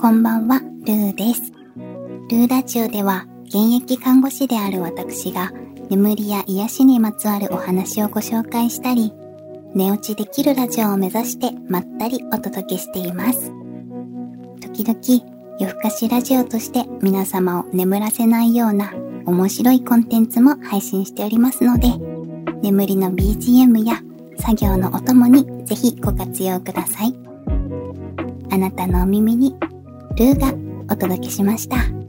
こんばんは、ルーです。ルーラジオでは、現役看護師である私が、眠りや癒しにまつわるお話をご紹介したり、寝落ちできるラジオを目指してまったりお届けしています。時々、夜更かしラジオとして皆様を眠らせないような面白いコンテンツも配信しておりますので、眠りの BGM や作業のお供にぜひご活用ください。あなたのお耳にルーがお届けしました。